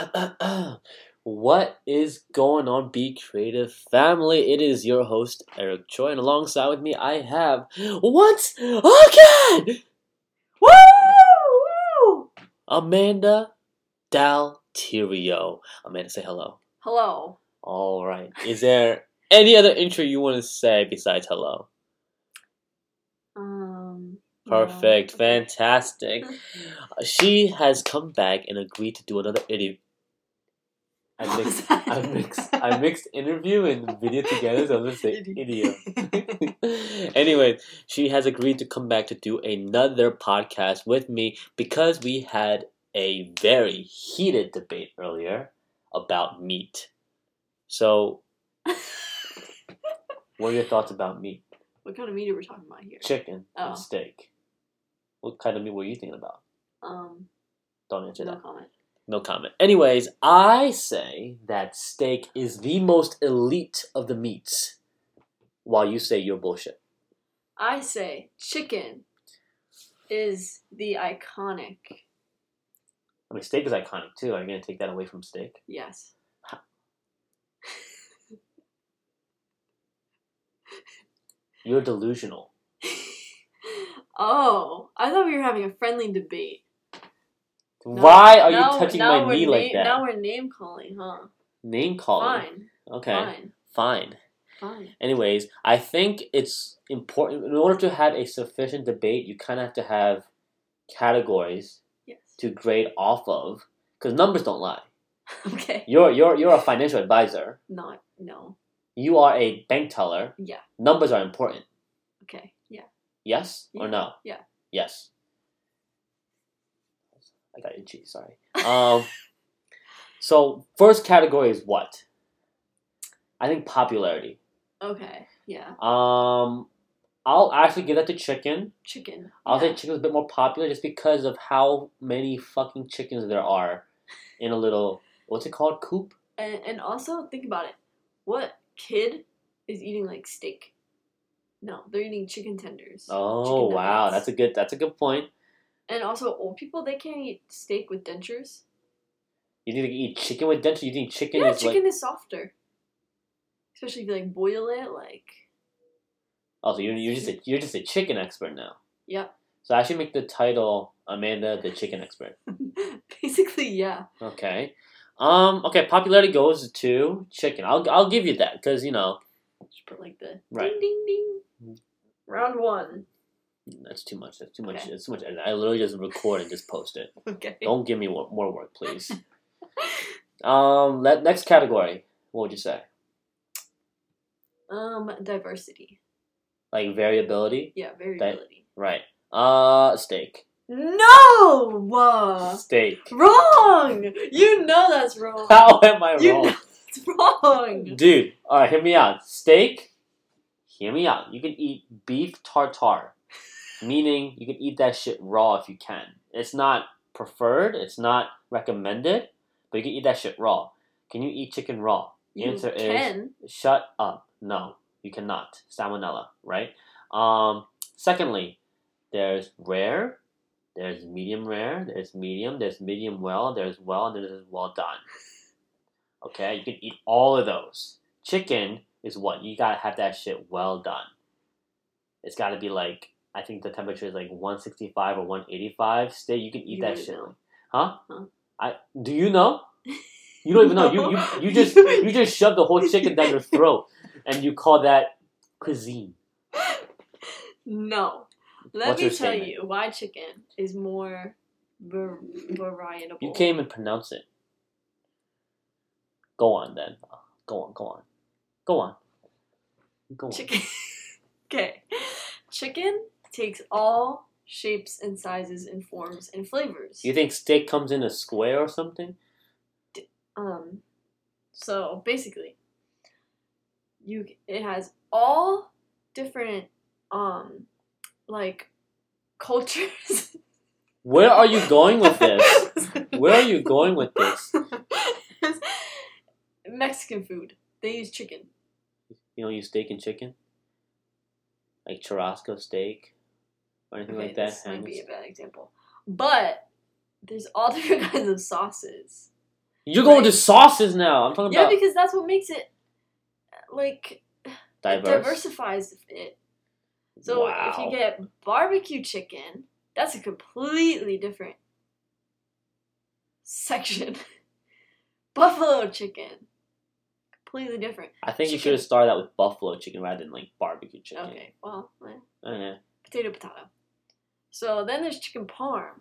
what is going on, Be Creative family? It is your host, Eric Choi, and alongside with me, I have once again, woo, Amanda Dalterio. Amanda, say hello. Hello. All right. Is there any other intro you want to say besides hello? Um. Perfect, no. fantastic. She has come back and agreed to do another interview. I mixed. I mixed, I mixed interview and video together, so I'm gonna say idiot. anyway, she has agreed to come back to do another podcast with me because we had a very heated debate earlier about meat. So, what are your thoughts about meat? what kind of meat are we talking about here? Chicken Oh. and steak. What kind of meat were you thinking about? Um. Don't answer No that. comment. No comment. Anyways, I say that steak is the most elite of the meats, while you say you're bullshit. I say chicken is the iconic. I mean, steak is iconic too. Are you gonna take that away from steak? Yes. You're delusional. oh, I thought we were having a friendly debate. No, Why are now- you touching my knee na- like that? Now we're name calling, huh? Name calling. Fine. Okay. Fine. Fine. Fine. Anyways, I think it's important in order to have a sufficient debate. You kind of have to have categories Yes. to grade off of, because numbers don't lie. Okay. You're you're you're a financial advisor. Not. No. You are a bank teller. Yeah. Numbers are important. Okay. Yeah. Yes or no? Yeah. Yes. I got itchy. Sorry. Um. so first category is what? I think popularity. Okay. Yeah. Um. I'll actually give that to chicken. Chicken. I'll yeah. say chicken's a bit more popular just because of how many fucking chickens there are in a little what's it called coop. And, and also think about it. What kid is eating like steak? No, they're eating chicken tenders. Oh Chicken wow, that's a good that's a good point. And also old people they can't eat steak with dentures. You need to eat chicken with dentures. You think chicken yeah, is chicken like is softer. Especially if you like boil it, like oh, so you're you're just a, you're just a chicken expert now. yep. So I should make the title Amanda the chicken expert. Basically, yeah. Okay. Um. Okay. Popularity goes to chicken. I'll I'll give you that because you know Just put like the Right. ding ding ding. Round one. That's too much. That's too much. Okay. That's too much. editing. I literally just record and just post it. Okay. Don't give me more, work, please. um. Let, next category. What would you say? Um, diversity. Like variability. Yeah, variability. Right. Uh. Steak. No! Uh, Steak. wrong! You know that's wrong. How am I You wrong? know it's wrong. Dude, alright, hear me out. Steak, hear me out. You can eat beef tartare, meaning you can eat that shit raw if you can. It's not preferred, it's not recommended, but you can eat that shit raw. Can you eat chicken raw? The You answer is shut up. No, you cannot. Salmonella, right? Um, secondly, there's rare, there's medium rare, there's medium, there's medium well, there's well, and there's well done. Okay, you can eat all of those. Chicken is what you gotta have that shit well done. It's gotta be like I think the temperature is like 165 or 185. Stay, you can eat You that really shit. know. Huh? Huh? I do you know? You don't even know. You, you you just you just shove the whole chicken down your throat, and you call that cuisine. No. Let What's me tell you why chicken is more var- variable. You can't even pronounce it. Go on then. Go on. Go on. Go on. Go on. Chicken. okay. Chicken takes all shapes and sizes and forms and flavors. You think steak comes in a square or something? Um, so basically, you it has all different um like cultures. Where are you going with this? Where are you going with this? Mexican food. They use chicken. You don't use steak and chicken? Like churrasco steak? Or anything Okay, like that? this might be a bad example, but there's all different kinds of sauces. You're going Right. to sauces now. I'm talking Yeah, about yeah, because that's what makes it like it diversifies it. So if you get barbecue chicken, that's a completely different section. Buffalo chicken, completely different. I think you should have started out with buffalo chicken rather than like barbecue chicken. Okay, well, eh, potato potato. So then there's chicken parm.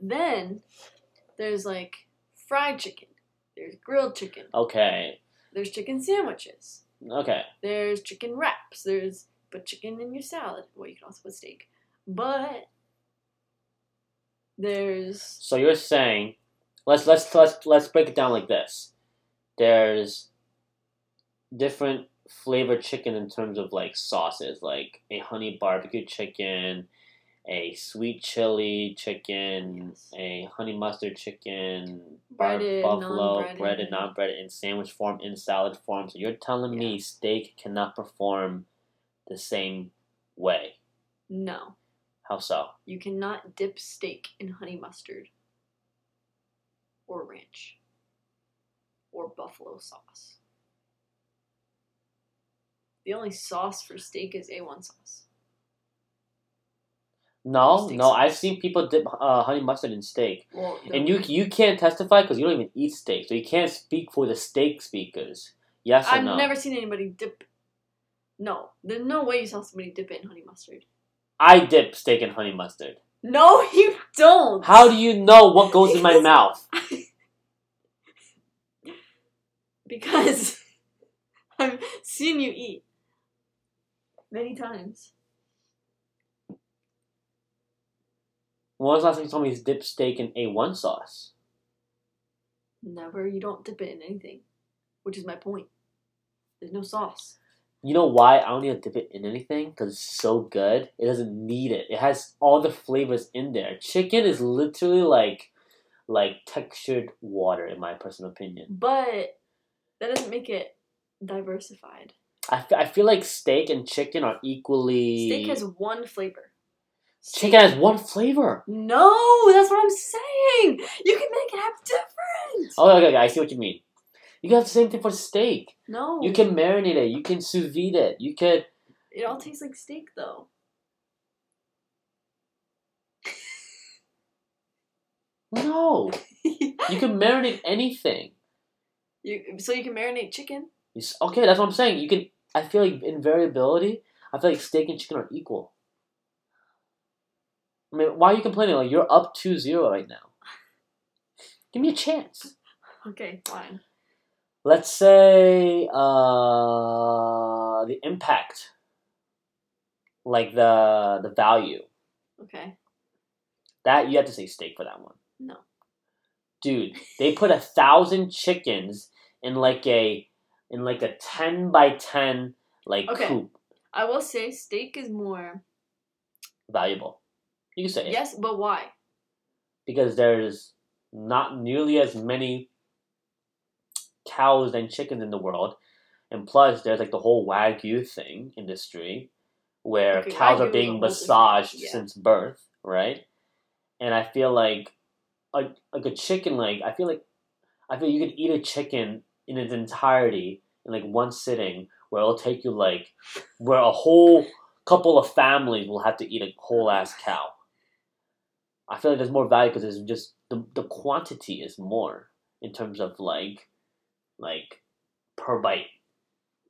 Then there's like fried chicken. There's grilled chicken. Okay. There's chicken sandwiches. Okay. There's chicken wraps. There's put chicken in your salad. Well, you can also put steak. But there's So you're saying, let's let's let's let's break it down like this. There's different flavored chicken in terms of like sauces, like a honey barbecue chicken, a sweet chili chicken, Yes. a honey mustard chicken, bar- Breaded, buffalo, breaded, non-breaded, in sandwich form, in salad form. So you're telling me steak cannot perform the same way? no. How so? You cannot dip steak in honey mustard or ranch or buffalo sauce. The only sauce for steak is A1 sauce. No, no. sauce. I've seen people dip uh, honey mustard in steak. Well, And you you can't testify because you don't even eat steak, so you can't speak for the steak speakers. Yes or I've no? never seen anybody dip. No, there's no way you saw somebody dip it in honey mustard. I dip steak in honey mustard. No, you don't. How do you know what goes in my mouth? Because I've seen you eat many times. When was the last time you told me to dip steak in A1 sauce? Never. You don't dip it in anything, which is my point. There's no sauce. You know why I don't need to dip it in anything? Because it's so good. It doesn't need it. It has all the flavors in there. Chicken is literally like like textured water, in my personal opinion. But that doesn't make it diversified. I, f- I feel like steak and chicken are equally. Steak has one flavor. Chicken has one flavor. No, that's what I'm saying. You can make it have different. Oh, okay, okay, I see what you mean. You can have the same thing for steak. No, You can marinate it. You can sous vide it. You could. It all tastes like steak, though. No, you can marinate anything. you so you can marinate chicken. Okay, that's what I'm saying. You can. I feel like in variability, I feel like steak and chicken are equal. I mean, why are you complaining? Like you're up 2-0 right now. Give me a chance. Okay, fine. Let's say uh, the impact, like the the value. Okay. That you have to say steak for that one. No. Dude, they put a thousand chickens in like a in like a ten by ten like Okay. coop. I will say steak is more. Valuable. You can say it. Yes, but why? Because there's not nearly as many cows and chickens in the world. And plus there's like the whole Wagyu thing industry where Okay, cows Wagyu are being massaged yeah. since birth, right? And I feel like like like a chicken leg, I feel like I feel you could eat a chicken in its entirety in like one sitting where it'll take you like where a whole couple of families will have to eat a whole ass cow. I feel like there's more value because there's just the the quantity is more in terms of like like per bite.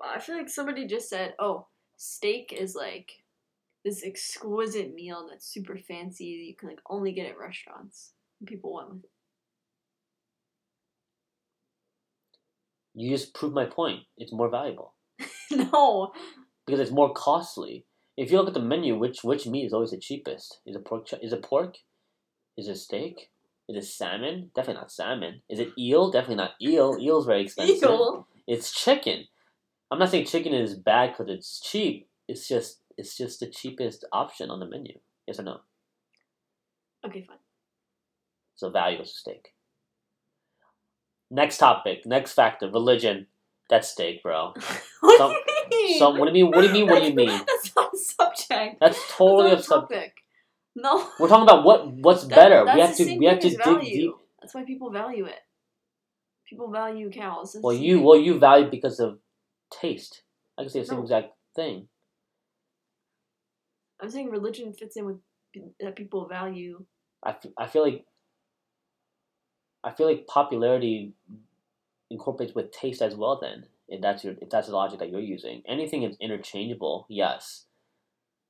I feel like somebody just said, "Oh, steak is like this exquisite meal that's super fancy you can like only get at restaurants." And people went with You just proved my point. It's more valuable no, because it's more costly. If you look at the menu, which which meat is always the cheapest? Is it pork? ch- Is it pork? Is it steak? Is it salmon? Definitely not salmon. Is it eel? Definitely not eel. Eel's very expensive. eel. It's chicken. I'm not saying chicken is bad because it's cheap. It's just it's just the cheapest option on the menu. Yes or no? Okay, fine. So value is steak. Next topic. Next factor. Religion. That's steak, bro. what Some- do you mean? Some. What do you mean? What do you mean? What do you mean? That's not a subject. That's totally a That's a topic. No. We're talking about what what's That- better. we have to we have to dig value. deep. That's why people value it. People value cows. Well, It's- you well you value because of taste. I can say the same No. exact thing. I'm saying religion fits in with that people value. I, f- I feel like I feel like popularity incorporates with taste as well. Then, if that's your if that's the logic that you're using, anything is interchangeable. Yes,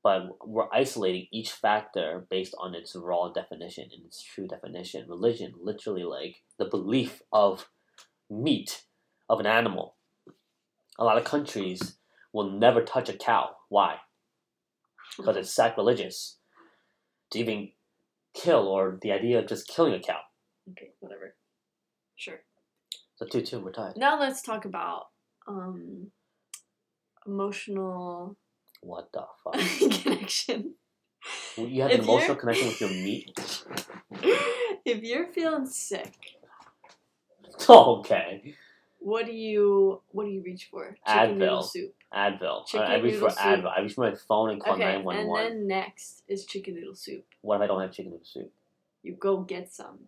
but we're isolating each factor based on its raw definition and its true definition. Religion, literally, like the belief of meat of an animal. A lot of countries will never touch a cow. Why? Because it's sacrilegious to even kill or the idea of just killing a cow. Okay, whatever. Sure. So two two, we're tied. Now let's talk about um, emotional What the fuck? connection. You have If an emotional connection with your meat? if you're feeling sick, okay. what do you what do you reach for? Chicken Advil. soup. Advil. Chicken I, I reach for soup. Advil. I reach for my phone and call Okay, and 911. then next is chicken noodle soup. What if I don't have chicken noodle soup? You go get some.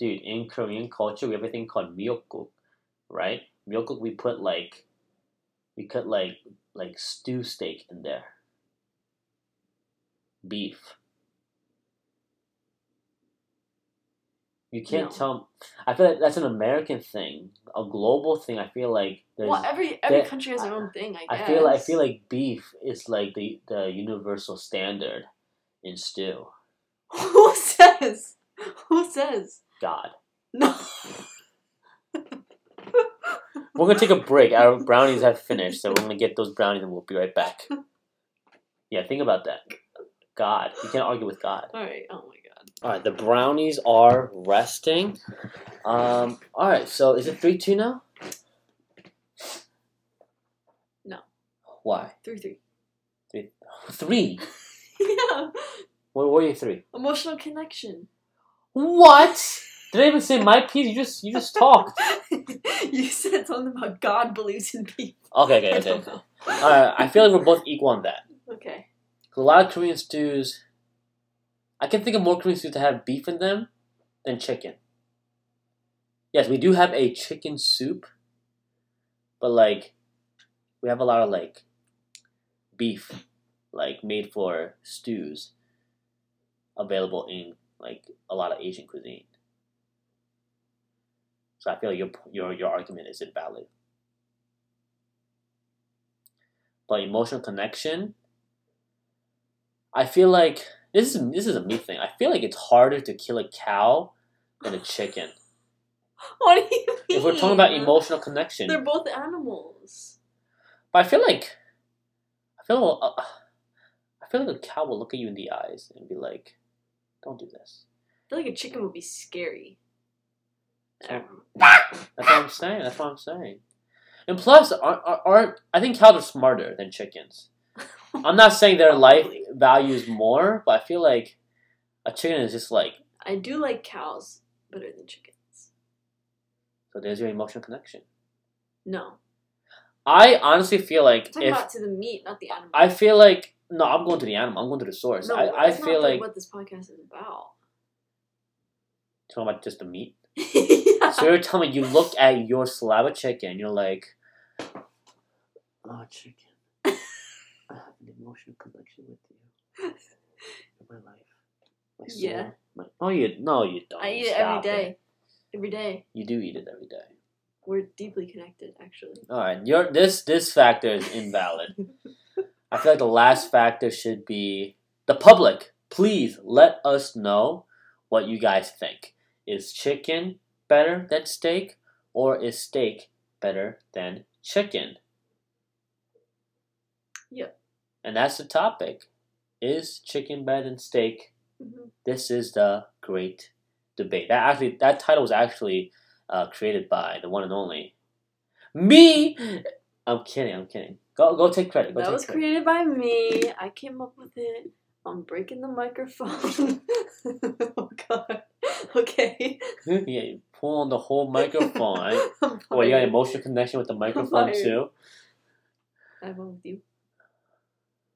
Dude, in Korean culture, we have a thing called miyeokguk, right? Miyeokguk, we put like, we put like, like stew steak in there. Beef. You can't No. tell. I feel like that's an American thing. A global thing. I feel like there's. well, every every country has their own thing. I guess. I feel I feel like beef is like the the universal standard in stew. Who says? Who says? God. No. We're gonna take a break. Our brownies have finished, so we're gonna get those brownies and we'll be right back. Yeah, think about that. God, you can't argue with God. All right. Oh my god. All right, the brownies are resting. Um. All right, so is it three two now? No. Why Three three. three? yeah. Where were you three? Emotional connection. What? Did I even say my piece? You just you just talked. you said something about God believes in people. Okay, okay, I okay. All right, I feel like we're both equal on that. Okay. a lot of Korean stews, I can think of more Korean stews that have beef in them than chicken. Yes, we do have a chicken soup, but like, we have a lot of like beef, like made for stews, available in like a lot of Asian cuisine. So I feel like your your your argument is invalid. But emotional connection, I feel like this is this is a me thing. I feel like it's harder to kill a cow than a chicken. What do you mean? If we're talking about emotional connection, they're both animals. but I feel like I feel uh, I feel like a cow will look at you in the eyes and be like, "Don't do this." I feel like a chicken would be scary. I don't know. That's what I'm saying. That's what I'm saying. And plus, aren't, aren't I think cows are smarter than chickens. I'm not saying their life values more, but I feel like a chicken is just like I do like cows better than chickens. so. There's your emotional connection. No. I honestly feel I'm like talking if about to the meat, not the animal. I feel like no, I'm going to the animal. I'm going to the source. no, I, I feel not like what this podcast is about. talking about just the meat. Yeah. So you're telling me you look at your slab of chicken, you're like, oh chicken, I have an emotional connection with you. In my life, my soul. Yeah. My, no, you no, you don't. I eat it every day. Every day. You do eat it every day. We're deeply connected, actually. All right, your this this factor is invalid. I feel like the last factor should be the public. Please let us know what you guys think. Is chicken better than steak, or is steak better than chicken? Yep. And that's the topic. Is chicken better than steak? hmm This is the great debate. That actually that title was actually uh, created by the one and only me. I'm kidding. I'm kidding. Go go take credit. Go That take was credit. created by me. I came up with it. I'm breaking the microphone. oh god. Okay. yeah, you pull on the whole microphone. Right? Oh, you got emotional connection with the microphone too. I with you.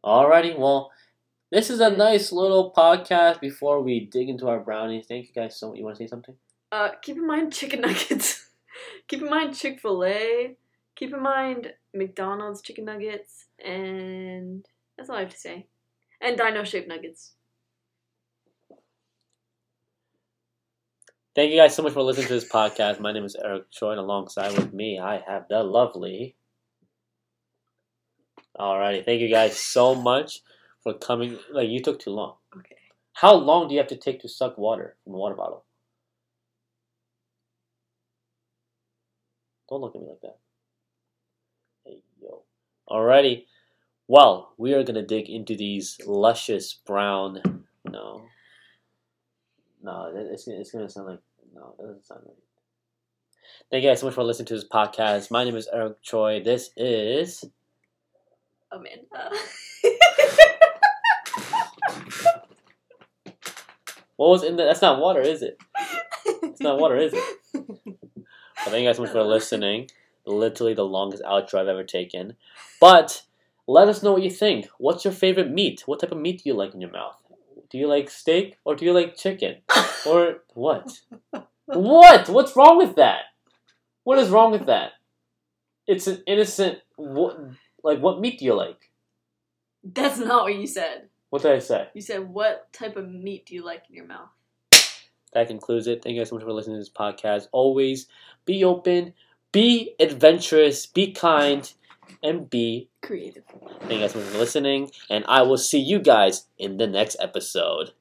Alrighty, well, this is a nice little podcast before we dig into our brownies. Thank you guys so much. You want to say something? Uh, keep in mind chicken nuggets. keep in mind Chick Fil A. Keep in mind McDonald's chicken nuggets, and that's all I have to say. And Dino shaped nuggets. Thank you guys so much for listening to this podcast. My name is Eric Choi, and alongside with me, I have the lovely. Alrighty, thank you guys so much for coming. Like you took too long. Okay. How long do you have to take to suck water from a water bottle? Don't look at me like that. Hey yo. Alrighty. Well, we are gonna dig into these luscious brown. No. No, it's gonna, it's gonna sound like no, it doesn't sound right. Thank you guys so much for listening to this podcast. My name is Eric Choi. This is Amanda. what was in the? That's not water, is it? It's not water, is it? Well, thank you guys so much for listening. Literally the longest outro I've ever taken. But let us know what you think. What's your favorite meat? What type of meat do you like in your mouth? Do you like steak or do you like chicken? Or what? What? What's wrong with that? What is wrong with that? It's an innocent. What, like, what meat do you like? That's not what you said. What did I say? You said, what type of meat do you like in your mouth? That concludes it. Thank you guys so much for listening to this podcast. Always be open, be adventurous, be kind, and be. Creative. Thank you guys for listening, and I will see you guys in the next episode.